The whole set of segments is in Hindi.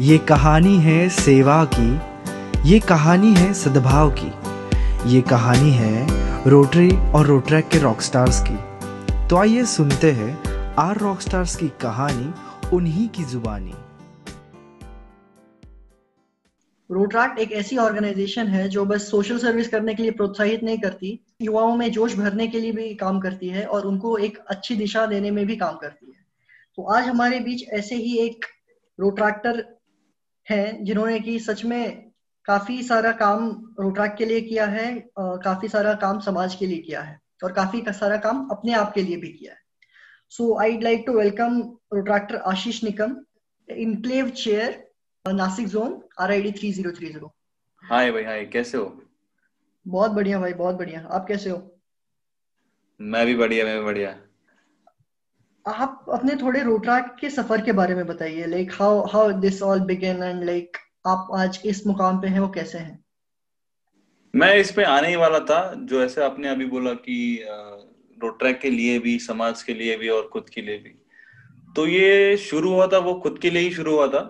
ये कहानी है सेवा की, ये कहानी है सद्भाव की, ये कहानी है रोटरी और रोट्रैक के रॉक स्टार्स की। तो आइए सुनते हैं आर रॉक स्टार्स की कहानी, उन्हीं की जुबानी। रोट्रैक्ट एक ऐसी ऑर्गेनाइजेशन है जो बस सोशल सर्विस करने के लिए प्रोत्साहित नहीं करती, युवाओं में जोश भरने के लिए भी काम करती है और उनको एक अच्छी दिशा देने में भी काम करती है। तो आज हमारे बीच ऐसे ही एक रोट्रैक्टर हैं जिन्होंने की सच में काफ़ी सारा काम रोट्रैक के लिए किया है काफ़ी सारा काम समाज के लिए किया है और काफ़ी सारा काम अपने आप के लिए भी किया है। So I like to welcome rotaractor Ashish Nikam enclave chair Nashik zone R I D three zero three zero hi भाई हाय कैसे हो? बहुत बढ़िया भाई बहुत बढ़िया। आप कैसे हो? मैं भी बढ़िया मैं भी बढ़िया। आप अपने थोड़े रोट्रैक के सफ़र के बारे में बताइए like how how this all begin and like आप आज इस मुकाम पे हैं वो कैसे हैं? मैं इस पे आने ही वाला था जो ऐसे आपने अभी बोला कि रोट्रैक के लिए भी समाज के लिए भी और खुद के लिए भी। तो ये शुरू हुआ था वो खुद के लिए ही शुरू हुआ था।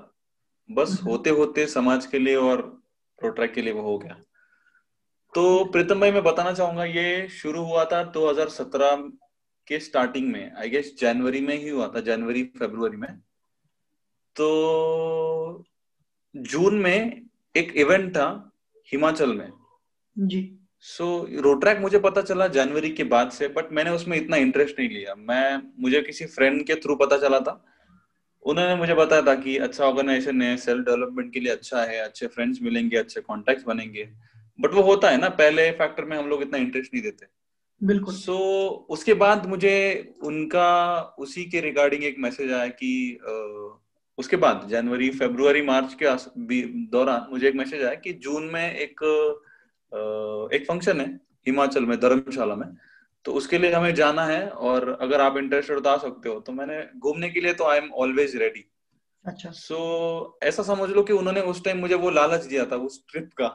बस हम्म। होते होते समाज के लिए और रोट्रैक के लिए वो हो गया। तो प्रीतम भाई मैं बताना चाहूँगा ये शुरू हुआ था 2017 के स्टार्टिंग में आई गेस जनवरी में ही हुआ था जनवरी फरवरी में। तो जून में एक इवेंट था हिमाचल में। जी। सो so, रोट्रैक मुझे पता चला जनवरी के बाद से बट मैंने उसमें इतना इंटरेस्ट नहीं लिया। मैं मुझे किसी फ्रेंड के थ्रू पता चला था। उन्होंने मुझे बताया था कि अच्छा ऑर्गेनाइजेशन है सेल्फ डेवलपमेंट के लिए अच्छा है अच्छे फ्रेंड्स मिलेंगे अच्छे कॉन्टेक्ट बनेंगे। बट वो होता है ना पहले फैक्टर में हम लोग इतना इंटरेस्ट नहीं देते। बिल्कुल। सो so, उसके बाद मुझे उनका उसी के रिगार्डिंग एक मैसेज आया कि उसके बाद जनवरी फरवरी मार्च के दौरान मुझे एक मैसेज आया कि जून में एक एक फ़ंक्शन है हिमाचल में धर्मशाला में। तो उसके लिए हमें जाना है और अगर आप इंटरेस्टेड तो आ सकते हो। तो मैंने घूमने के लिए तो आई एम ऑलवेज रेडी अच्छा। सो so, ऐसा समझ लो कि उन्होंने उस टाइम मुझे वो लालच दिया था उस ट्रिप का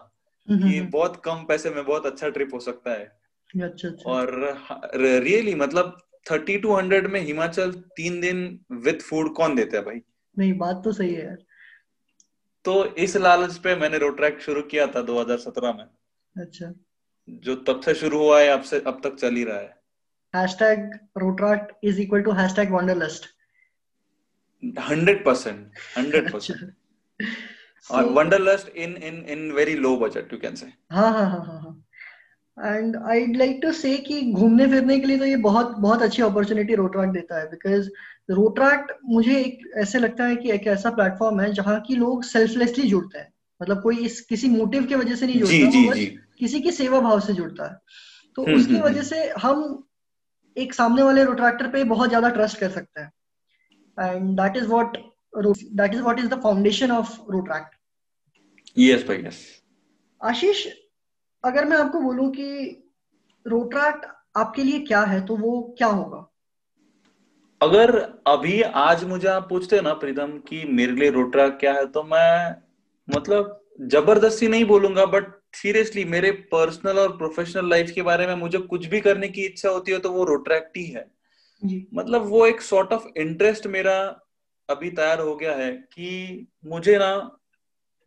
हम्म, कि हम्म। बहुत कम पैसे में बहुत अच्छा ट्रिप हो सकता है। अच्छा, अच्छा। और रियली मतलब थर्टी टू हंड्रेड में हिमाचल तीन दिन विथ फ़ूड कौन देता है भाई? नहीं बात तो सही है यार। तो इस लालच पे मैंने रोड ट्रैक शुरू किया था 2017 में। अच्छा। जो तब से शुरू हुआ है अब से अब तक चल ही रहा है। Hashtag rotaract is equal to hashtag wanderlust hundred percent hundred percent और wanderlust in in in very low budget you can say हाँ हाँ हाँ। एंड आई लाइक टू से कि घूमने फिरने के लिए तो ये बहुत बहुत अच्छी अपॉर्चुनिटी रोट्रैक्ट देता है बिकॉज़ रोट्रैक्ट मुझे एक ऐसे लगता है कि एक ऐसा प्लेटफॉर्म है जहाँ की लोग सेल्फलेसली जुड़ते हैं। मतलब कोई इस किसी मोटिव की वजह से नहीं जुड़ता जी, जी, जी. किसी की सेवा भाव से जुड़ता है। तो हम्म, उसकी हम्म, वजह हम्म। से हम एक सामने वाले रोट्रैक्टर पे बहुत ज़्यादा ट्रस्ट कर सकते हैं। And that is what that is what is the foundation of rotaract yes भाई यस आशीष अगर मैं आपको बोलूँ कि रोट्रैक्ट आपके लिए क्या है तो वो क्या होगा? अगर अभी आज मुझे आप पूछते ना प्रीतम कि मेरे लिए रोट्रैक्ट क्या है तो मैं मतलब ज़बरदस्ती नहीं बोलूँगा बट सीरियसली मेरे पर्सनल और प्रोफेशनल लाइफ के बारे में मुझे कुछ भी करने की इच्छा होती है तो वो रोट्रैक्ट ही है। मतलब वो एक सॉर्ट ऑफ़ इंटरेस्ट मेरा अभी तैयार हो गया है कि मुझे ना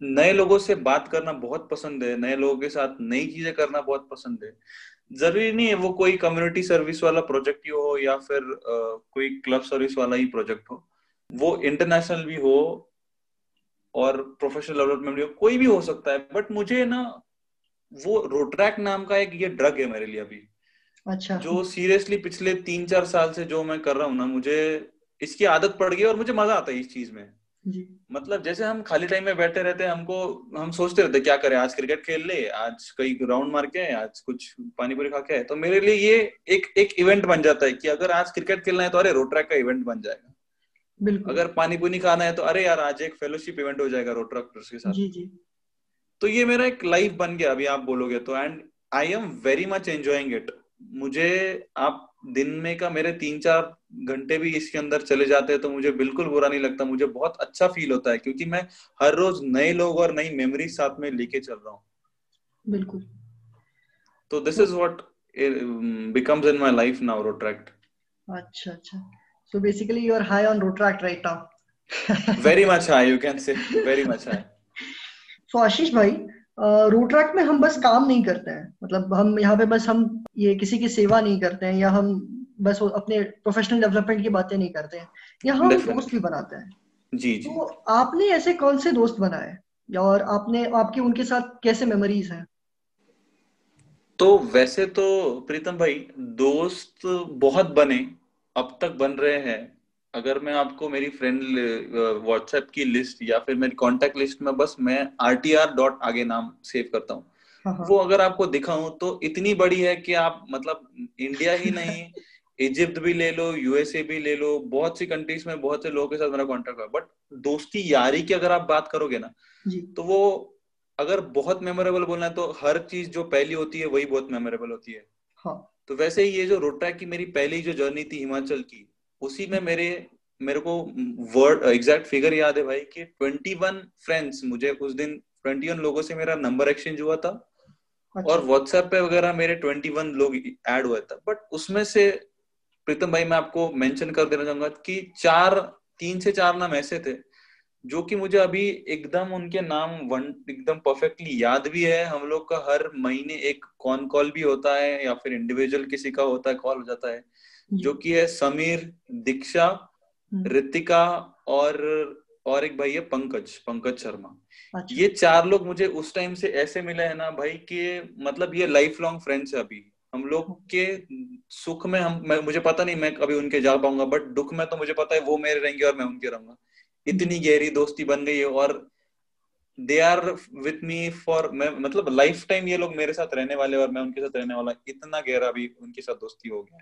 नए लोगों से बात करना बहुत पसंद है नए लोगों के साथ नई चीज़ें करना बहुत पसंद है। ज़रूरी नहीं है वो कोई कम्युनिटी सर्विस वाला प्रोजेक्ट ही हो या फिर uh, कोई क्लब सर्विस वाला ही प्रोजेक्ट हो। वो इंटरनेशनल भी हो और प्रोफेशनल डेवलपमेंट भी हो कोई भी हो सकता है बट मुझे ना वो रोट्रैक नाम का एक ये ड्रग है मेरे लिए अभी। अच्छा। जो सीरियसली पिछले तीन चार साल से जो मैं कर रहा हूँ ना मुझे इसकी आदत पड़ गई और मुझे मज़ा आता है इस चीज़ में। मतलब जैसे हम खाली टाइम में बैठे रहते हैं हमको हम सोचते रहते क्या करें? आज क्रिकेट खेल ले आज कई राउंड मार के आज कुछ पानी पूरी खा के तो मेरे लिए ये एक एक इवेंट बन जाता है कि अगर आज क्रिकेट खेलना है तो अरे रोट्रैक का इवेंट बन जाएगा। बिल्कुल। अगर पानी पूरी खाना है तो अरे यार आज एक फेलोशिप इवेंट हो जाएगा रोट्रैक्टर्स के साथ। जी जी। तो ये मेरा एक लाइफ बन गया अभी आप बोलोगे तो। And I am very much enjoying it मुझे आप दिन में का मेरे तीन चार घंटे भी इसके अंदर चले जाते हैं तो मुझे बिल्कुल बुरा नहीं लगता मुझे बहुत अच्छा फील होता है क्योंकि मैं हर रोज नए लोग और नई मेमोरी साथ में लेके चल रहा हूँ। बिल्कुल। तो this is what becomes in my life now rotract. अच्छा अच्छा। So basically you are high on rotract right now. Very much high you can say very much high so Ashish भाई ट्रैक में हम बस काम नहीं करते हैं। मतलब हम यहाँ पे बस हम ये किसी की सेवा नहीं करते हैं या हम बस अपने प्रोफेशनल डेवलपमेंट की बातें नहीं करते हैं। या हम दोस्त भी बनाते हैं। जी जी। तो आपने ऐसे कौन से दोस्त बनाए? और आपने आपके उनके साथ कैसे मेमोरीज हैं? तो वैसे तो प्रीतम भाई दोस्त बहुत बने अब तक बन रहे हैं। अगर मैं आपको मेरी फ्रेंड व्हाट्सएप की लिस्ट या फिर मेरी कॉन्टेक्ट लिस्ट में बस मैं आर टी आर डॉट आगे नाम सेव करता हूँ हाँ, हाँ। वो अगर आपको दिखाऊँ तो इतनी बड़ी है कि आप मतलब इंडिया ही नहीं इजिप्ट भी ले लो यूएसए भी ले लो बहुत सी कंट्रीज़ में बहुत से लोगों के साथ मेरा कॉन्टेक्ट हुआ बट दोस्ती यारी की अगर आप बात करोगे ना तो वो अगर बहुत मेमोरेबल बोलना है तो हर चीज़ जो पहली होती है वही बहुत मेमोरेबल होती है हाँ. तो वैसे ही ये जो ट्रैक की मेरी पहली जो जर्नी थी हिमाचल की उसी में मेरे मेरे को वर्ड एग्जैक्ट फिगर याद है भाई कि 21 फ्रेंड्स मुझे उस दिन 21 लोगों से मेरा नंबर एक्सचेंज हुआ था अच्छा। और व्हाट्सएप पे वगैरह मेरे 21 लोग ऐड हुए थे। बट उसमें से प्रीतम भाई मैं आपको मेंशन कर देना चाहूँगा कि चार तीन से चार नाम ऐसे थे जो कि मुझे अभी एकदम उनके नाम वन एकदम परफेक्टली याद भी है। हम लोग का हर महीने एक कॉन कॉल भी होता है या फिर इंडिविजुअल किसी का होता है कॉल हो जाता है। जो कि है समीर दीक्षा हम्म। रितिका और और एक भाई है पंकज पंकज शर्मा। अच्छा। ये चार लोग मुझे उस टाइम से ऐसे मिले हैं ना भाई कि मतलब ये लाइफ लॉन्ग फ्रेंड्स है अभी। हम लोग के सुख में हम मैं, मुझे पता नहीं मैं कभी उनके जा पाऊँगा बट दुख में तो मुझे पता है वो मेरे रहेंगे और मैं उनके रहूँगा। इतनी गहरी दोस्ती बन गई है और they are with me for मैं मतलब लाइफ टाइम ये लोग मेरे साथ रहने वाले और मैं उनके साथ रहने वाला इतना गहरा भी उनके साथ दोस्ती हो गया।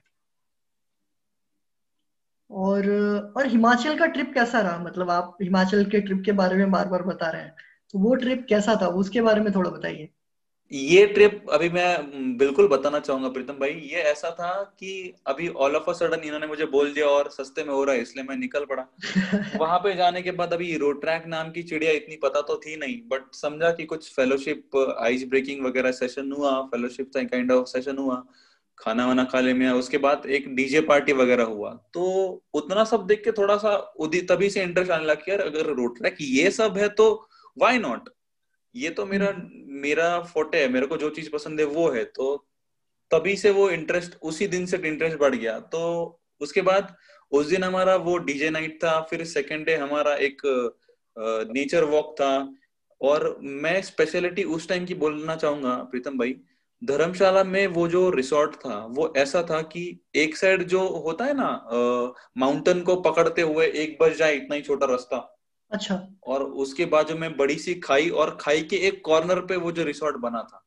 और और हिमाचल का ट्रिप कैसा रहा? मतलब आप हिमाचल के ट्रिप के बारे में बार बार बता रहे हैं। तो वो ट्रिप कैसा था? उसके बारे में थोड़ा बताइए। ये ट्रिप अभी मैं बिल्कुल बताना चाहूँगा प्रीतम भाई। ये ऐसा था कि अभी ऑल ऑफ़ अ सडन इन्होंने मुझे बोल दिया और सस्ते में हो रहा है इसलिए मैं निकल पड़ा। वहाँ पे जाने के बाद अभी रोड ट्रैक नाम की चिड़िया इतनी पता तो थी नहीं बट समझा कि कुछ फेलोशिप आइस ब्रेकिंग वगैरह सेशन हुआ फेलोशिप काइंड ऑफ़ सेशन हुआ। खाना वाना खा ले में उसके बाद एक डीजे पार्टी वगैरह हुआ। तो उतना सब देख के थोड़ा सा उदी तभी से इंटरेस्ट आने लग यार अगर रोड ट्रैक ये सब है तो वाई नॉट ये तो मेरा हम्म। मेरा फोटे है। मेरे को जो चीज़ पसंद है वो है। तो तभी से वो इंटरेस्ट उसी दिन से इंटरेस्ट बढ़ गया। तो उसके बाद उस दिन हमारा वो डीजे नाइट था। फिर सेकेंड डे हमारा एक नेचर वॉक था। और मैं स्पेशलिटी उस टाइम की बोलना चाहूँगा प्रीतम भाई। धर्मशाला में वो जो रिसोर्ट था वो ऐसा था कि एक साइड जो होता है ना माउंटेन को पकड़ते हुए एक बज जाए इतना ही छोटा रास्ता। अच्छा। और उसके बाजू में बड़ी सी खाई और खाई के एक कॉर्नर पे वो जो रिसोर्ट बना था।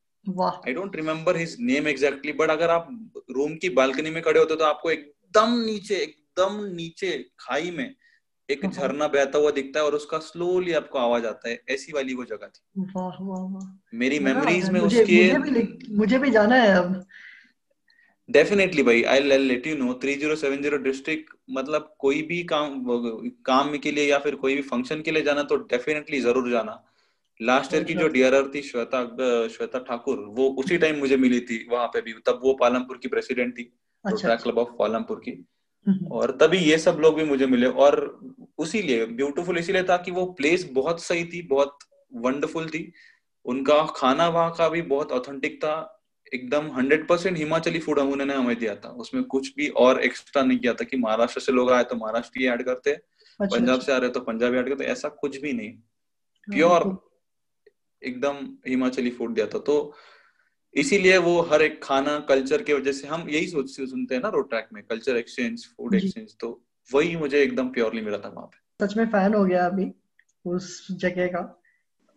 I don't remember his name exactly but अगर आप रूम की बालकनी में खड़े होते तो आपको एकदम नीचे एकदम नीचे खाई में एक हाँ, हाँ। झरना बहता हुआ दिखता है और उसका स्लोली आपको आवाज़ आता है। ऐसी वाली वो जगह थी। वाह वाह वाह। मेरी मेमोरीज में मुझे, उसके मुझे भी, मुझे भी जाना है अब। डेफिनेटली भाई I let you know 3070 district मतलब कोई भी काम काम के लिए या फिर कोई भी फ़ंक्शन के लिए जाना तो डेफिनेटली ज़रूर जाना। लास्ट ईयर की जो डियर थी श्वेता श्वेता ठाकुर वो उसी टाइम मुझे मिली थी वहाँ पे भी। तब वो पालमपुर की प्रेसिडेंट थी अच्छा, क्लब ऑफ़ पालमपुर की। हम्म। और तभी ये सब लोग भी मुझे मिले और उसी लिए ब्यूटीफुल इसीलिए था कि वो प्लेस बहुत सही थी बहुत वंडरफुल थी। उनका खाना वहाँ का भी बहुत ऑथेंटिक था। एकदम हंड्रेड परसेंट हिमाचली फ़ूड उन्होंने हमें दिया था। उसमें कुछ भी और एक्स्ट्रा नहीं किया था कि महाराष्ट्र से लोग आए तो महाराष्ट्र ही ऐड करते अच्छा, पंजाब अच्छा। से आ रहे तो पंजाबी ऐड करते ऐसा कुछ भी नहीं। प्योर हाँ, एकदम हिमाचली फ़ूड दिया था। तो इसीलिए वो हर एक खाना कल्चर के वजह से हम यही सोच सुनते हैं ना रोड ट्रैक में कल्चर एक्सचेंज फ़ूड एक्सचेंज तो वही मुझे एकदम प्योरली मिला था वहाँ पे। सच में फ़ैन हो गया अभी उस जगह का।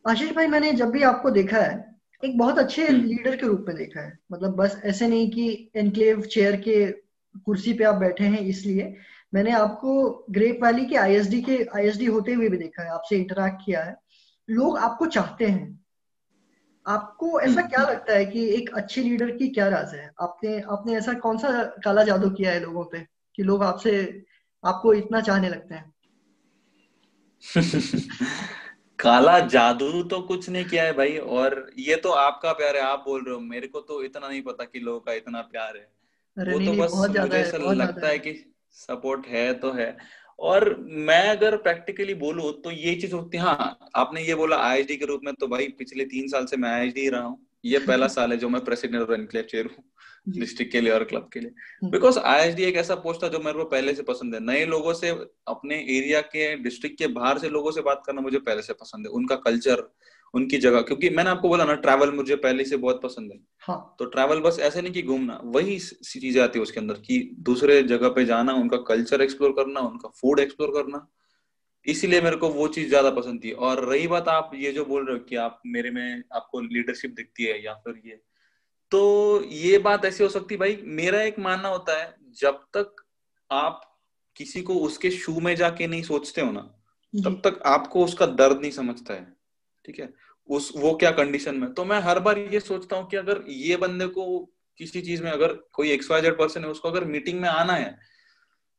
आशीष भाई मैंने जब भी आपको देखा है एक बहुत अच्छे लीडर हम्म। के रूप में देखा है। मतलब बस ऐसे नहीं कि एनक्लेव चेयर के कुर्सी पे आप बैठे हैं इसलिए। मैंने आपको ग्रेप वैली के आईएसडी के आईएसडी होते हुए भी देखा है आपसे इंटरेक्ट किया है। लोग आपको चाहते हैं। आपको ऐसा। क्या लगता है कि एक अच्छे लीडर की क्या राज है? आपने आपने ऐसा कौन सा काला जादू किया है लोगों पे कि लोग आपसे आपको इतना चाहने लगते हैं? काला जादू तो कुछ नहीं किया है भाई और ये तो आपका प्यार है आप बोल रहे हो मेरे को तो इतना नहीं पता कि लोगों का इतना प्यार है। वो तो बस मुझे ऐसा लगता है, है कि सपोर्ट है तो है। और मैं अगर प्रैक्टिकली बोलू तो ये चीज़ होती है हाँ आपने ये बोला आई के रूप में तो भाई पिछले तीन साल से मैं आई रहा हूँ। ये पहला साल है जो मैं प्रेसिडेंट और एनक्लेव चेयर हूँ डिस्ट्रिक्ट के लिए और क्लब के लिए। बिकॉज़ आईएचडी एक ऐसा पोस्ट था जो मेरे को पहले से पसंद है। नए लोगों से अपने एरिया के डिस्ट्रिक्ट के बाहर से लोगों से बात करना मुझे पहले से पसंद है। उनका कल्चर उनकी जगह क्योंकि मैंने आपको बोला ना ट्रैवल मुझे पहले से बहुत पसंद है। हाँ. तो ट्रैवल बस ऐसे नहीं कि घूमना वही चीज़ें आती है उसके अंदर कि दूसरे जगह पे जाना उनका कल्चर एक्सप्लोर करना उनका फ़ूड एक्सप्लोर करना। इसीलिए मेरे को वो चीज़ ज़्यादा पसंद थी। और रही बात आप ये जो बोल रहे हो कि आप मेरे में आपको लीडरशिप दिखती है या फिर ये तो ये बात ऐसी हो सकती भाई मेरा एक मानना होता है जब तक आप किसी को उसके शू में जाके नहीं सोचते हो ना तब तक आपको उसका दर्द नहीं समझता है। ठीक है? उस वो क्या कंडीशन में? तो मैं हर बार ये सोचता हूँ कि अगर ये बंदे को किसी चीज़ में अगर कोई एक्सवाइजेड पर्सन है उसको अगर मीटिंग में आना है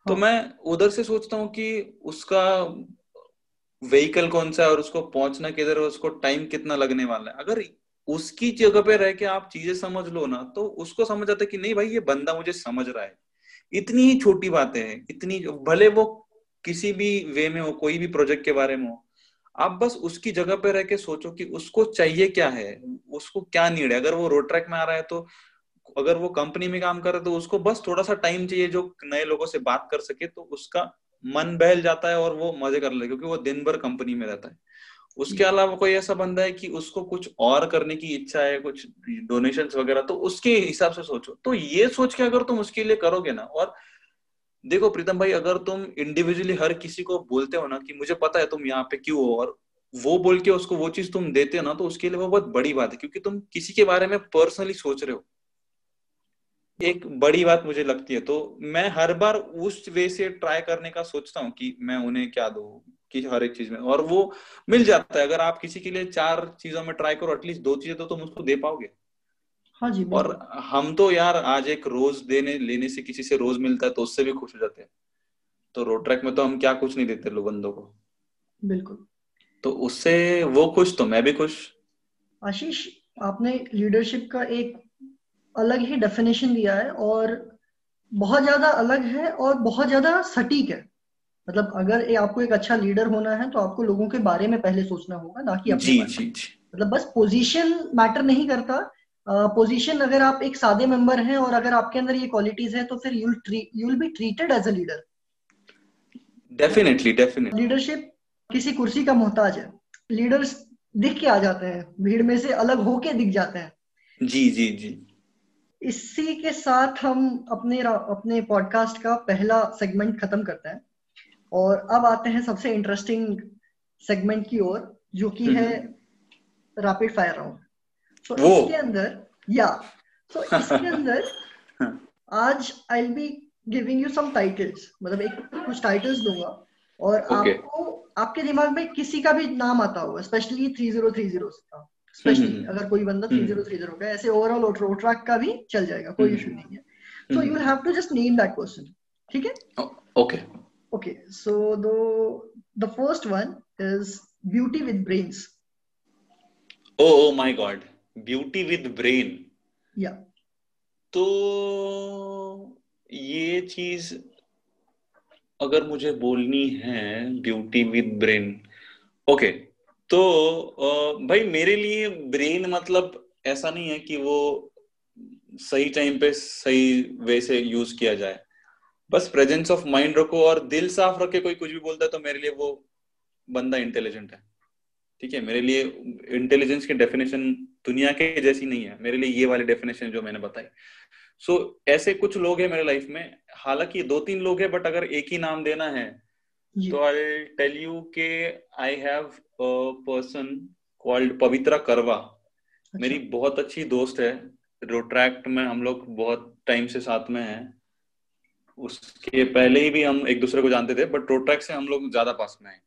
तो हाँ. मैं उधर से सोचता हूँ कि उसका व्हीकल कौन सा है और उसको पहुँचना किधर है उसको टाइम कितना लगने वाला है। अगर उसकी जगह पे रह के आप चीज़ें समझ लो ना तो उसको समझ आता है कि नहीं भाई ये बंदा मुझे समझ रहा है। इतनी ही छोटी बातें हैं इतनी भले वो किसी भी वे में हो कोई भी प्रोजेक्ट के बारे में हो आप बस उसकी जगह पे रह के सोचो कि उसको चाहिए क्या है उसको क्या नीड है। अगर वो रोड ट्रैक में आ रहा है तो अगर वो कंपनी में काम कर रहा है तो उसको बस थोड़ा सा टाइम चाहिए जो नए लोगों से बात कर सके तो उसका मन बहल जाता है और वो मज़े कर ले क्योंकि वो दिन भर कंपनी में रहता है। उसके अलावा कोई ऐसा बंदा है कि उसको कुछ और करने की इच्छा है कुछ डोनेशन वगैरह तो उसके हिसाब से सोचो। तो ये सोच के अगर तुम उसके लिए करोगे ना और देखो प्रीतम भाई, अगर तुम इंडिविजुअली हर किसी को बोलते हो ना कि मुझे पता है तुम यहाँ पे क्यों हो, और वो बोल के उसको वो चीज़ तुम देते हो ना तो उसके लिए वो बहुत बड़ी बात है, क्योंकि तुम किसी के बारे में पर्सनली सोच रहे हो। एक बड़ी बात मुझे लगती है तो मैं हर बार उस वे से ट्राई करने का सोचता हूँ कि मैं उन्हें क्या दू, कि हर एक चीज़ में, और वो मिल जाता है। अगर आप किसी के लिए चार चीज़ों में ट्राई करो एटलीस्ट दो चीज़ें तो तुम उसको दे पाओगे। हाँ जी और हम तो यार आज एक रोज देने लेने से किसी से रोज मिलता है तो उससे भी खुश हो जाते हैं। तो रोड ट्रैक में तो हम क्या कुछ नहीं देते लोग बंदों को। बिल्कुल। तो उससे वो खुश तो मैं भी खुश। आशीष आपने लीडरशिप का एक अलग ही डेफिनेशन दिया है और बहुत ज़्यादा अलग है और बहुत ज़्यादा सटीक है। मतलब अगर ए, आपको एक अच्छा लीडर होना है तो आपको लोगों के बारे में पहले सोचना होगा ना कि अपने जी, जी, जी. मतलब बस पोजीशन मैटर नहीं करता पोजीशन अगर आप एक सादे मेंबर हैं और अगर आपके अंदर ये क्वालिटीज है तो फिर you you will be treated as a leader definitely definitely leadership किसी कुर्सी का मोहताज है। लीडर्स दिख के आ जाते हैं भीड़ में से अलग होके दिख जाते हैं। जी जी जी। इसी के साथ हम अपने अपने पॉडकास्ट का पहला सेगमेंट खत्म करते हैं। और अब आते हैं सबसे इंटरेस्टिंग सेगमेंट की ओर जो कि है रैपिड फायर राउंड तो इसके अंदर या तो इसके अंदर आज I will be giving you some titles मतलब एक कुछ टाइटल्स दूँगा। और okay. आपको आपके दिमाग में किसी का भी नाम आता होगा specially three zero three zero का स्पेशली हम्म, हम्म, हम्म। अगर कोई बंदा थ्री ज़ीरो थ्री ज़ीरो का ऐसे ओवरऑल रोड ट्रैक का भी चल जाएगा कोई इशू नहीं है। So you will have to just name that person ठीक है? okay. Okay so the the first one is beauty with brains. Oh, oh my god with brain brain. Yeah. तो ये चीज़ अगर मुझे बोलनी है ब्यूटी विद ब्रेन ओके तो भाई मेरे लिए ब्रेन मतलब ऐसा नहीं है कि वो सही टाइम पे सही वे से यूज़ किया जाए। बस प्रेजेंस ऑफ़ माइंड रखो और दिल साफ़ रखे कोई कुछ भी बोलता है तो मेरे लिए वो बंदा इंटेलिजेंट है। ठीक है मेरे लिए इंटेलिजेंस की डेफिनेशन दुनिया के जैसी नहीं है। मेरे लिए ये वाली डेफिनेशन जो मैंने बताई। सो so, ऐसे कुछ लोग हैं मेरे लाइफ में। हालाँकि दो तीन लोग हैं बट अगर एक ही नाम देना है तो आई टेल यू के I have person called Pavitra Karwa अच्छा। मेरी बहुत अच्छी दोस्त है। रोट्रैक्ट में हम लोग बहुत टाइम से साथ में हैं। उसके पहले ही भी हम एक दूसरे को जानते थे बट रोट्रैक्ट से हम लोग ज़्यादा पास में हैं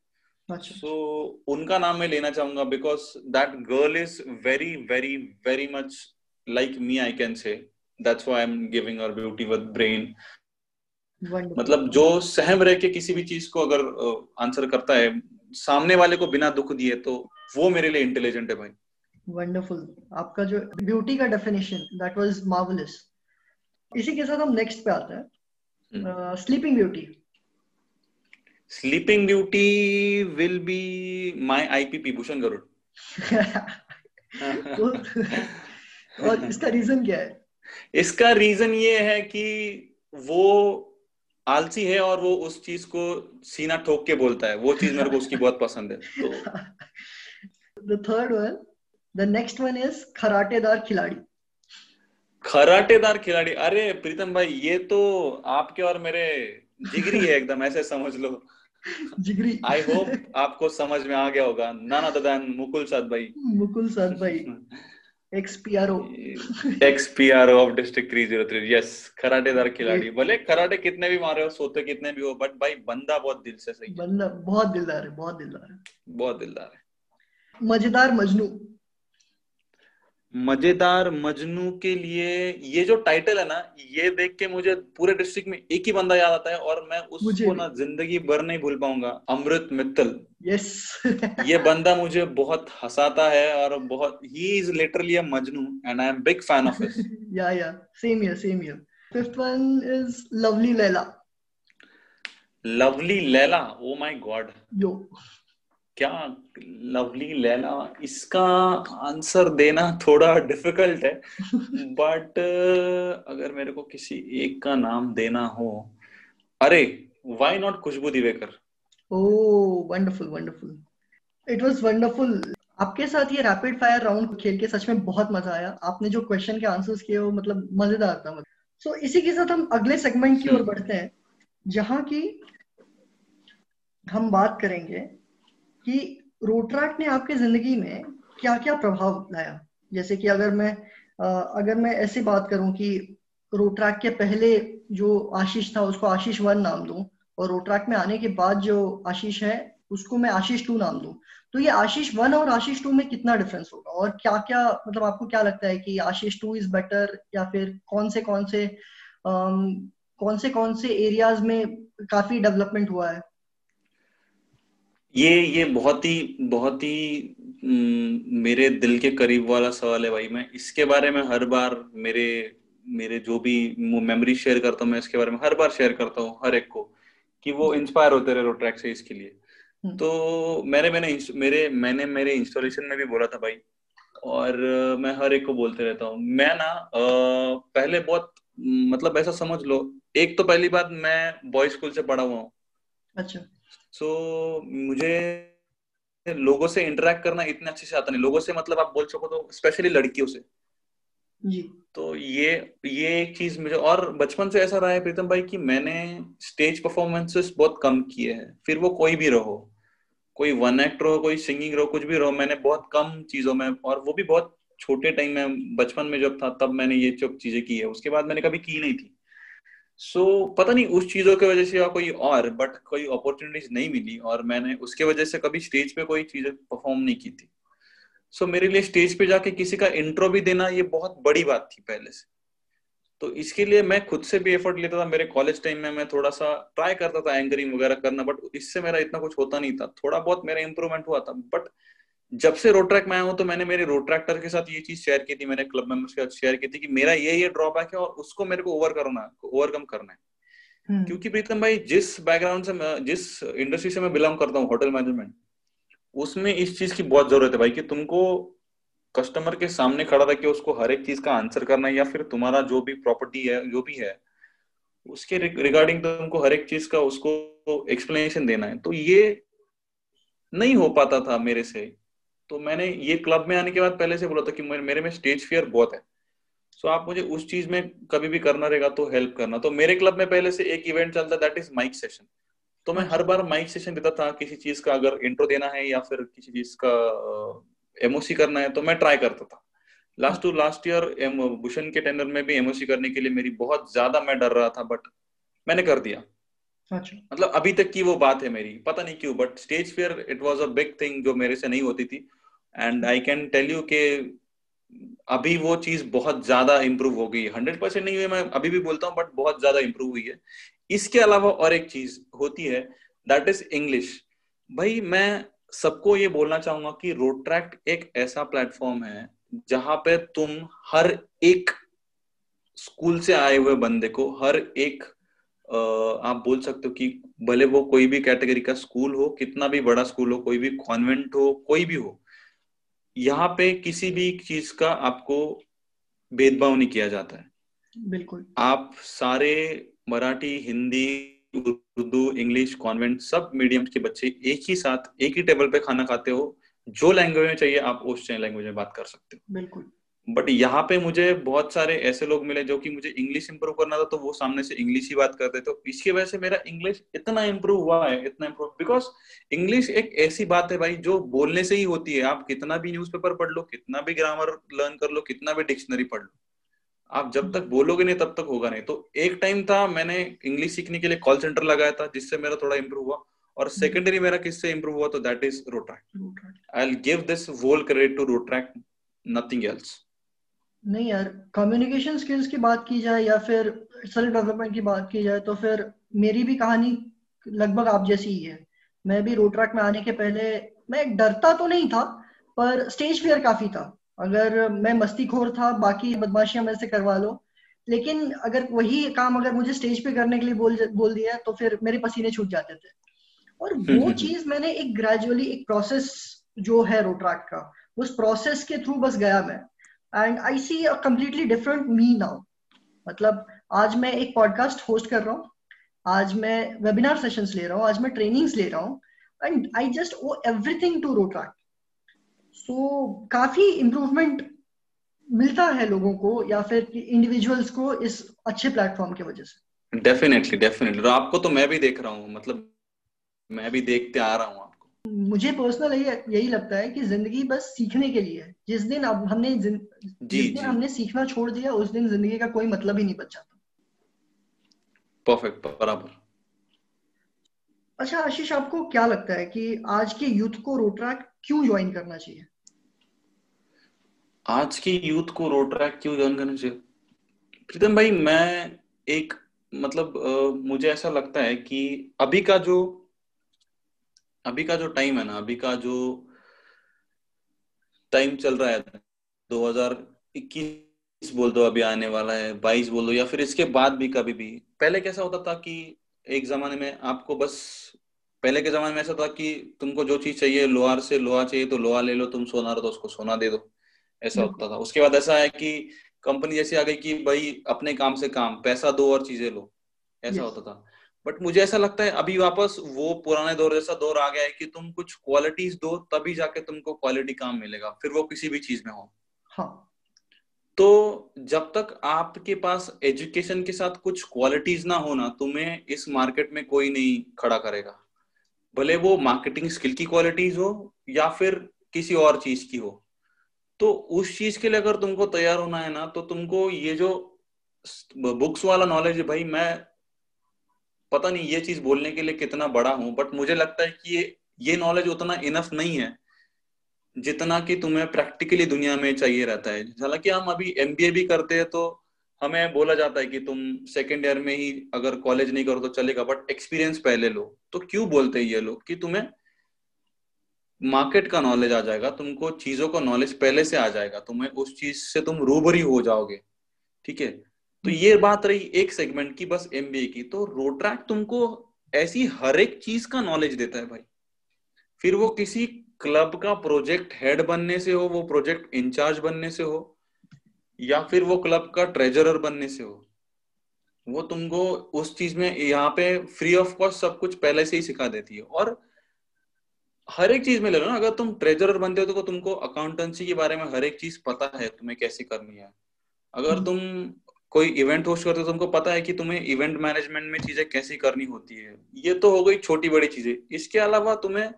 सो so, उनका नाम मैं लेना चाहूँगा because that girl is very very very much like me I can say that's why I am giving her beauty with brain मतलब जो सहम रह के किसी भी चीज़ को अगर आंसर करता है सामने वाले को बिना दुख दिए तो वो मेरे लिए इंटेलिजेंट है भाई। वंडरफुल आपका जो ब्यूटी का डेफिनेशन दैट वाज मार्वेलस इसी के साथ हम नेक्स्ट पे आते हैं। Sleeping beauty sleeping beauty will be my IPP Bhushan Garud और इसका रीजन क्या है? इसका रीजन ये है कि वो आलसी है और वो उस चीज़ को सीना ठोक के बोलता है। वो चीज़ मेरे को उसकी बहुत पसंद है। तो the third one the next one is खराटेदार खिलाड़ी। खराटेदार खिलाड़ी। अरे प्रीतम भाई ये तो आपके और मेरे जिगरी है एकदम ऐसे समझ लो। जिगरी आई होप आपको समझ में आ गया होगा। नाना ददान मुकुल साथ भाई मुकुल साथ भाई XPRO XPRO of district 303 yes खराटेदार खिलाड़ी। भले खराटे कितने भी मारे हो सोते कितने भी हो बट भाई बंदा बहुत दिल से सही बंदा बहुत दिलदार है बहुत दिलदार है। बहुत दिलदार है। मज़ेदार मजनू। मज़ेदार मजनू के लिए ये जो टाइटल है ना ये देख के मुझे पूरे डिस्ट्रिक्ट में एक ही बंदा याद आता है और मैं उसको ना ज़िंदगी भर नहीं भूल पाऊँगा। अमृत मित्तल। यस ये बंदा मुझे बहुत हंसाता है और बहुत ही is literally a Majnu and I am big fan of his yeah yeah same here same here fifth one is lovely Laila lovely Laila oh my god yo क्या लवली लैला इसका आंसर देना थोड़ा डिफ़िकल्ट है बट अगर मेरे को किसी एक का नाम देना हो अरे why not Khushboo Diwekar? Oh wonderful wonderful it was wonderful आपके साथ ये रैपिड फायर राउंड खेल के सच में बहुत मज़ा आया। आपने जो क्वेश्चन के आंसर्स किए वो मतलब मज़ेदार था मतलब। सो so, इसी के साथ हम अगले सेगमेंट की ओर बढ़ते हैं जहाँ की हम बात करेंगे कि रोट्रैक ने आपके ज़िंदगी में क्या क्या प्रभाव लाया? जैसे कि अगर मैं अगर मैं ऐसी बात करूँ कि रोट्रैक के पहले जो आशीष था, उसको आशीष वन नाम दूँ और रोट्रैक में आने के बाद जो आशीष है, उसको मैं आशीष टू नाम दूँ। तो ये आशीष वन और आशीष टू में कितना डिफरेंस होगा? और क्या क्या मतलब आपको क्या लगता है कि आशीष टू इज़ बेटर या फिर कौन से कौन से कौन से कौन से एरियाज़ में काफ़ी डेवलपमेंट हुआ है? ये ये बहुत ही बहुत ही मेरे दिल के करीब वाला सवाल है भाई। मैं इसके बारे में हर बार मेरे मेरे जो भी मेमोरी शेयर करता हूँ मैं इसके बारे में हर बार शेयर करता हूँ हर एक को कि वो इंस्पायर होते रहे रोट्रैक से इसके लिए। हम्म। तो मैंने मैंने मेरे मैंने मेरे इंस्टॉलेशन में भी बोला था भाई और मैं हर एक को बोलते रहता हूँ। मैं ना पहले बहुत मतलब ऐसा समझ लो एक तो पहली बात मैं बॉय स्कूल से पढ़ा हुआ हूँ। अच्छा। सो so, मुझे लोगों से इंटरेक्ट करना इतने अच्छे से आता नहीं। लोगों से मतलब आप बोल सको तो स्पेशली लड़कियों से। जी। तो ये ये एक चीज़ मुझे और बचपन से ऐसा रहा है प्रीतम भाई कि मैंने स्टेज परफॉर्मेंसेस बहुत कम किए हैं। फिर वो कोई भी रहो। कोई वन एक्ट रहो कोई सिंगिंग रहो कुछ भी रहो मैंने बहुत कम चीज़ों में और वो भी बहुत छोटे टाइम में बचपन में जब था तब मैंने ये सब चीज़ें की है। उसके बाद मैंने कभी की नहीं थी। सो so, पता नहीं उस चीज़ों की वजह से या कोई और बट कोई अपॉर्चुनिटीज़ नहीं मिली और मैंने उसके वजह से कभी स्टेज पे कोई चीज़ परफॉर्म नहीं की थी। सो so, मेरे लिए स्टेज पे जाके किसी का इंट्रो भी देना ये बहुत बड़ी बात थी पहले से। तो इसके लिए मैं खुद से भी एफर्ट लेता था। मेरे कॉलेज टाइम में मैं थोड़ा सा ट्राई करता था एंकरिंग वगैरह करना बट इससे मेरा इतना कुछ होता नहीं था। थोड़ा बहुत मेरा इंप्रूवमेंट हुआ था बट जब से रोड ट्रैक में आया हूँ तो मैंने मेरे रोड ट्रैक्टर के साथ ये चीज़ शेयर की थी मैंने क्लब मेंबर्स के साथ शेयर की थी कि मेरा ये ये ड्रॉबैक है और उसको मेरे को ओवर करना ओवरकम करना है। हम्म। क्योंकि प्रीतम भाई जिस बैकग्राउंड से मैं जिस इंडस्ट्री से मैं बिलोंग करता हूँ होटल मैनेजमेंट उसमें इस चीज़ की बहुत ज़रूरत है भाई कि तुमको कस्टमर के सामने खड़ा रह के उसको हर एक चीज़ का आंसर करना है या फिर तुम्हारा जो भी प्रॉपर्टी है जो भी है उसके रिगार्डिंग तुमको हर एक चीज़ का उसको एक्सप्लेनेशन देना है। तो ये नहीं हो पाता था मेरे से। तो मैंने ये क्लब में आने के बाद पहले से बोला था कि मेरे में स्टेज फियर बहुत है। सो so, आप मुझे उस चीज़ में कभी भी करना रहेगा तो हेल्प करना। तो मेरे क्लब में पहले से एक इवेंट चलता दैट इज़ माइक सेशन तो मैं हर बार माइक सेशन देता था किसी चीज़ का अगर इंट्रो देना है या फिर किसी चीज़ का एमओसी करना है तो मैं ट्राई करता था। Last to last year Bhushan के टेंडर में भी एमओसी करने के लिए मेरी बहुत ज़्यादा मैं डर रहा था बट मैंने कर दिया। अच्छा। मतलब अभी तक की वो बात है मेरी पता नहीं क्यों but stage fear it was a big thing जो मेरे से नहीं होती थी। And I can tell you के अभी वो चीज़ बहुत ज़्यादा इंप्रूव हो गई हंड्रेड परसेंट नहीं हुई मैं अभी भी बोलता हूँ बट बहुत ज़्यादा इंप्रूव हुई है। इसके अलावा और एक चीज़ होती है दैट इज़ इंग्लिश भाई, मैं सबको ये बोलना चाहूँगा कि रोड ट्रैक एक ऐसा प्लेटफॉर्म है, जहाँ पे तुम हर एक स्कूल से आए हुए बंदे को, हर एक आप बोल सकते हो कि भले वो कोई भी कैटेगरी का स्कूल हो, कितना भी बड़ा स्कूल हो, कोई भी कॉन्वेंट हो, कोई भी हो यहाँ पे किसी भी चीज़ का आपको भेदभाव नहीं किया जाता है। बिल्कुल। आप सारे मराठी हिंदी उर्दू इंग्लिश कॉन्वेंट सब मीडियम के बच्चे एक ही साथ एक ही टेबल पे खाना खाते हो जो लैंग्वेज में चाहिए आप उस लैंग्वेज में बात कर सकते हो। बिल्कुल। बट यहाँ पे मुझे बहुत सारे ऐसे लोग मिले जो कि मुझे इंग्लिश इंप्रूव करना था तो वो सामने से इंग्लिश ही बात करते। तो इसकी वजह से मेरा इंग्लिश इतना इंप्रूव हुआ है इतना इंप्रूव बिकॉज़ इंग्लिश एक ऐसी बात है भाई जो बोलने से ही होती है। आप कितना भी न्यूज़पेपर पढ़ लो कितना भी ग्रामर लर्न कर लो कितना भी डिक्शनरी पढ़ लो आप जब तक बोलोगे नहीं तब तक होगा नहीं। तो एक टाइम था मैंने इंग्लिश सीखने के लिए कॉल सेंटर लगाया था जिससे मेरा थोड़ा इंप्रूव हुआ और सेकेंडरी मेरा किससे इंप्रूव हुआ तो that is rotaract I give this whole credit to rotaract nothing else नहीं यार कम्युनिकेशन स्किल्स की बात की जाए या फिर सेल्फ डेवलपमेंट की बात की जाए तो फिर मेरी भी कहानी लगभग आप जैसी ही है। मैं भी रोट्रैक में आने के पहले मैं डरता तो नहीं था पर स्टेज फियर काफ़ी था। अगर मैं मस्ती खोर था बाकी बदमाशियाँ मेरे से करवा लो लेकिन अगर वही काम अगर मुझे स्टेज पे करने के लिए बोल बोल दिया तो फिर मेरे पसीने छूट जाते थे। और वो चीज़ मैंने एक ग्रेजुअली एक प्रोसेस जो है रोट्रैक का उस प्रोसेस के थ्रू बस गया मैं। And I see a completely different me now मतलब आज मैं एक पॉडकास्ट होस्ट कर रहा हूँ। आज मैं वेबिनार सेशंस ले रहा हूँ। आज मैं ट्रेनिंग्स ले रहा हूँ। And I just owe everything to Rotaract so काफ़ी इम्प्रूवमेंट मिलता है लोगों को या फिर इंडिविजुअल्स को इस अच्छे प्लेटफॉर्म की वजह से। डेफिनेटली डेफिनेटली आपको तो मैं भी देख रहा हूँ। मतलब मैं भी देखते आ रहा हूँ। मुझे पर्सनल यही लगता है कि ज़िंदगी बस सीखने के लिए है। जिस दिन अब हमने जिन, जी, जिस दिन हमने सीखना छोड़ दिया उस दिन ज़िंदगी का कोई मतलब ही नहीं बचा परफेक्ट बराबर। अच्छा आशीष आपको क्या लगता है कि आज के यूथ को रोट्रैक क्यों ज्वाइन करना चाहिए? आज के यूथ को रोट्रैक क्यों ज्वाइन करना चाहिए? प्रीतम भाई मैं एक मतलब आ, मुझे ऐसा लगता है कि अभी का जो अभी का जो टाइम है ना अभी का जो टाइम चल रहा है 2021 बोल दो अभी आने वाला है 22 बोल दो या फिर इसके बाद भी कभी भी। पहले कैसा होता था कि एक जमाने में आपको बस पहले के जमाने में ऐसा था कि तुमको जो चीज़ चाहिए लोहार से लोहा चाहिए तो लोहा ले लो तुम सोना रहो तो उसको सोना दे दो। ऐसा होता था। उसके बाद ऐसा है कि कंपनी जैसी आ गई कि भाई अपने काम से काम पैसा दो और चीज़ें लो। ऐसा होता था। बट मुझे ऐसा लगता है अभी वापस वो पुराने दौर जैसा दौर आ गया है कि तुम कुछ क्वालिटीज दो तभी जाके तुमको क्वालिटी काम मिलेगा फिर वो किसी भी चीज़ में हो। हाँ। तो जब तक आपके पास एजुकेशन के साथ कुछ क्वालिटीज ना हो ना तुम्हें इस मार्केट में कोई नहीं खड़ा करेगा। भले वो मार्केटिंग स्किल की क्वालिटीज हो या फिर किसी और चीज़ की हो। तो उस चीज़ के लिए अगर तुमको तैयार होना है ना तो तुमको ये जो बुक्स वाला नॉलेज है भाई मैं पता नहीं ये चीज़ बोलने के लिए कितना बड़ा हूँ बट मुझे लगता है कि ये ये नॉलेज उतना इनफ नहीं है, जितना कि तुम्हें प्रैक्टिकली दुनिया में चाहिए रहता है। हालाँकि हम अभी एमबीए भी करते हैं तो हमें बोला जाता है कि तुम सेकेंड ईयर में ही अगर कॉलेज नहीं करो तो चलेगा बट एक्सपीरियंस पहले लो। तो क्यों बोलते हैं ये लोग कि तुम्हें मार्केट का नॉलेज आ जाएगा, तुमको चीज़ों का नॉलेज पहले से आ जाएगा, तुम्हें उस चीज़ से तुम रूबरी हो जाओगे, ठीक है? तो ये बात रही एक सेगमेंट की बस एमबीए की। तो रोट्रैक तुमको ऐसी हर एक चीज़ का नॉलेज देता है भाई। फिर वो किसी क्लब का प्रोजेक्ट हेड बनने से हो वो प्रोजेक्ट इंचार्ज बनने से हो या फिर वो क्लब का ट्रेजरर बनने से हो वो तुमको उस चीज़ में यहाँ पे फ्री ऑफ़ कॉस्ट सब कुछ पहले से ही सिखा देती है। और हर एक चीज़ में ले लो ना अगर तुम ट्रेजरर बनते हो तो तुमको अकाउंटेंसी के बारे में हर एक चीज़ पता है तुम्हें कैसे करनी है। अगर हम्म। तुम कोई इवेंट होस्ट करते हो तो तुमको पता है कि तुम्हें इवेंट मैनेजमेंट में चीज़ें कैसी करनी होती है। ये तो हो गई छोटी बड़ी चीज़ें। इसके अलावा तुम्हें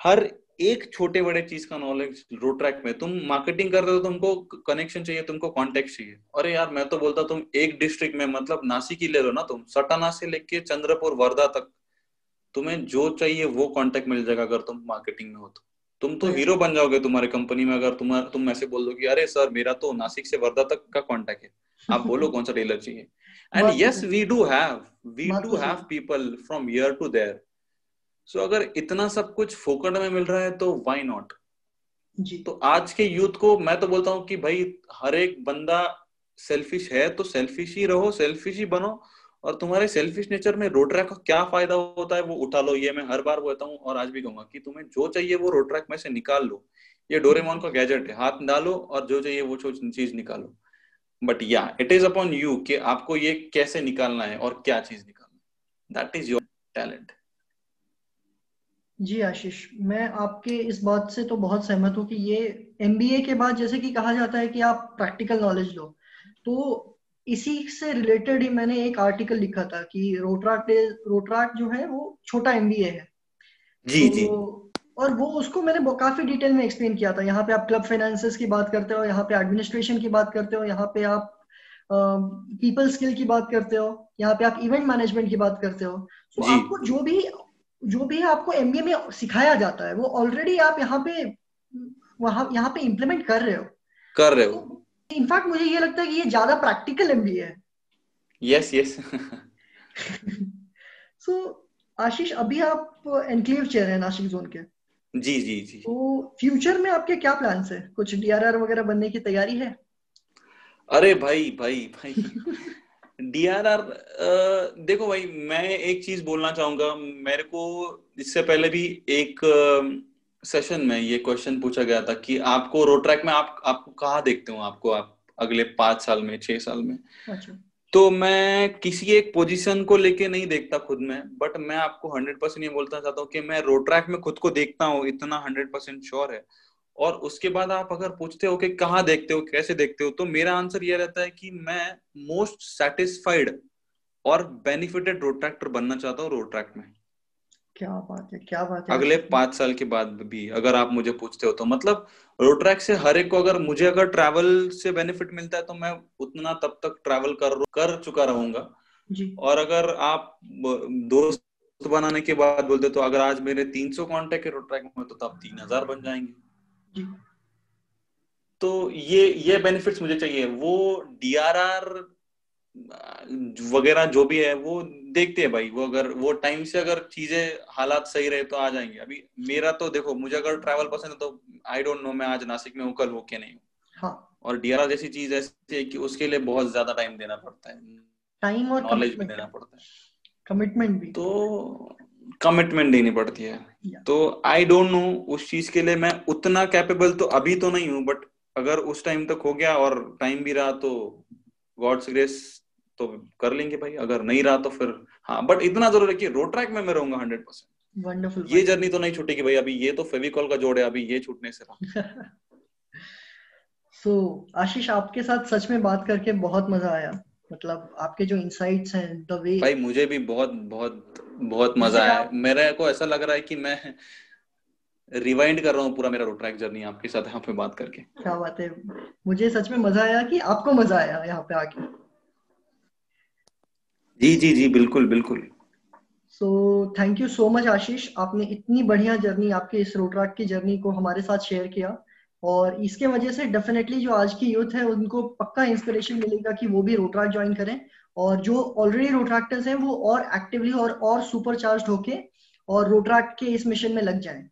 हर एक छोटे बड़े चीज़ का नॉलेज रोड ट्रैक में। तुम मार्केटिंग कर रहे हो तुमको कनेक्शन चाहिए, तुमको कॉन्टेक्ट चाहिए। अरे यार, मैं तो बोलता तुम एक डिस्ट्रिक्ट में मतलब नासिक ही ले लो ना तुम। सटाना से लेके चंद्रपुर, वर्धा तक तुम्हें जो चाहिए वो कॉन्टेक्ट मिल जाएगा अगर तुम मार्केटिंग में हो तो। तुम तो हीरो बन जाओगे तुम्हारे कंपनी में अगर तुम तुम ऐसे बोल दो कि अरे सर मेरा तो नासिक से वर्धा तक का कॉन्टेक्ट है। आप बोलो कौन सा टेलर चाहिए। And yes we do have we do have people from here to there so अगर इतना सब कुछ फोकट में मिल रहा है तो व्हाई नॉट जी। तो आज के यूथ को मैं तो बोलता हूँ कि भाई हर एक बंदा सेल्फिश है तो सेल्फिश ही रहो सेल्फिश ही बनो। और तुम्हारे सेल्फिश नेचर में रोड ट्रैक का क्या फ़ायदा होता है? वो उठा लो, ये मैं हर बार बोलता हूँ और आज भी कहूँगा कि तुम्हें जो चाहिए वो रोड ट्रैक में से निकाल लो। ये डोरेमोन का गैजेट है, हाथ डालो और जो चाहिए वो चीज़ निकालो। बट या इट इज़ अपॉन यू कि आपको ये कैसे निकालना है और क्या चीज़ निकालना that is your talent ji Ashish, मैं आपके इस बात से तो बहुत सहमत हूँ कि ये एमबीए के बाद जैसे कि कहा जाता है कि आप प्रैक्टिकल नॉलेज लो। तो इसी से रिलेटेड ही मैंने एक आर्टिकल लिखा था कि रोट्राक रोट्राक जो है वो छोटा एमबीए है। जी तो, जी। और वो उसको मैंने काफ़ी डिटेल में एक्सप्लेन किया था। यहाँ पे आप क्लब फाइनेंसेस की बात करते हो यहाँ पे एडमिनिस्ट्रेशन की बात करते हो यहाँ पे आप पीपल uh, स्किल की बात करते हो यहाँ पे आप इवेंट मैनेजमेंट की बात करते हो। तो आपको जो भी जो भी आपको एमबीए में सिखाया जाता है वो ऑलरेडी आप यहाँ पे वहाँ यहाँ पे इम्प्लीमेंट कर रहे हो। कर रहे हो। इनफैक्ट मुझे ये लगता है कि ये ज़्यादा प्रैक्टिकल एमबीए है। यस यस सो आशीष अभी आप एनक्लेव चेयर हैं नासिक जोन के। जी जी जी। तो फ्यूचर में आपके क्या प्लान्स है? कुछ डीआरआर वगैरह बनने की तैयारी है? अरे भाई भाई भाई। डीआरआर देखो भाई मैं एक चीज़ बोलना चाहूँगा। मेरे को इससे पहले भी एक सेशन में ये क्वेश्चन पूछा गया था कि आपको रोड ट्रैक में आप आपको कहाँ देखते हो? आपको आप अगले पाँच साल में छह साल में? अच्छा। तो मैं किसी एक पोजीशन को लेके नहीं देखता खुद में बट मैं आपको हंड्रेड परसेंट ये बोलना चाहता हूँ कि मैं रोड ट्रैक में खुद को देखता हूँ इतना हंड्रेड परसेंट श्योर है। और उसके बाद आप अगर पूछते हो कि कहाँ देखते हो कैसे देखते हो तो मेरा आंसर ये रहता है कि मैं मोस्ट सेटिस्फाइड और बेनिफिटेड रोड ट्रैक्टर बनना चाहता हूँ रोड ट्रैक में। क्या बात है क्या बात है। अगले पाँच साल के बाद भी अगर आप मुझे पूछते हो तो मतलब रोड ट्रैक से हर एक को अगर मुझे अगर ट्रैवल से बेनिफिट मिलता है तो मैं उतना तब तक ट्रैवल कर कर चुका रहूँगा। जी। और अगर आप दोस्त बनाने के बाद बोलते तो अगर आज मेरे 300 कांटेक्ट है रोड ट्रैक में तो तब तीन हज़ार बन जाएँगे। जी। तो ये ये बेनिफिट्स मुझे चाहिए। वो डीआरआर वगैरह जो भी है वो देखते हैं भाई वो अगर वो टाइम से अगर चीज़ें हालात सही रहे तो आ जाएँगे। अभी मेरा तो देखो मुझे अगर ट्रैवल पसंद है तो आई डोंट नो मैं आज नासिक में हूँ कल हो के नहीं हूँ। हाँ. और डीआरआर जैसी चीज़ ऐसी है कि उसके लिए बहुत ज़्यादा टाइम देना पड़ता है। टाइम और नॉलेज भी देना पड़ता है। कमिटमेंट भी। तो कमिटमेंट देनी पड़ती है। तो आई डोंट नो उस चीज़ के लिए मैं उतना कैपेबल तो अभी तो नहीं हूँ बट अगर उस टाइम तक हो गया और टाइम भी रहा तो गॉड्स ग्रेस तो कर लेंगे भाई। अगर नहीं रहा तो फिर हाँ बट इतना ज़रूर है कि रोड ट्रैक में मैं रहूँगा हंड्रेड परसेंट वंडरफुल ये जर्नी तो नहीं छूटेगी भाई। अभी ये तो फेविकॉल का जोड़ है अभी ये छूटने से रहा। सो so, आशीष आपके साथ सच में बात करके बहुत मज़ा आया। मतलब आपके जो इंसाइट्स हैं द वे भाई मुझे भी बहुत बहुत बहुत मज़ा आया। मेरे को ऐसा लग रहा है कि मैं रिवाइंड कर रहा हूँ पूरा मेरा रोड ट्रैक जर्नी आपके साथ यहाँ पे बात करके। क्या बात है। मुझे सच में मज़ा आया कि आपको मज़ा आया यहाँ पे आके। जी जी जी बिल्कुल बिल्कुल। So thank you so much Ashish आपने इतनी बढ़िया जर्नी आपके इस रोड ट्रैक की जर्नी को हमारे साथ शेयर किया। और इसके वजह से डेफिनेटली जो आज की यूथ है उनको पक्का इंस्पिरेशन मिलेगा कि वो भी रोड ट्रैक ज्वाइन करें। और जो ऑलरेडी रोड ट्रैक्टर्स हैं वो और एक्टिवली और और सुपर चार्ज होके और रोड ट्रैक के इस मिशन में लग जाएँ।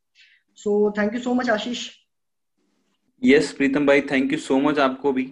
So thank you so much Ashish yes Pritam भाई थैंक यू सो मच आपको भी।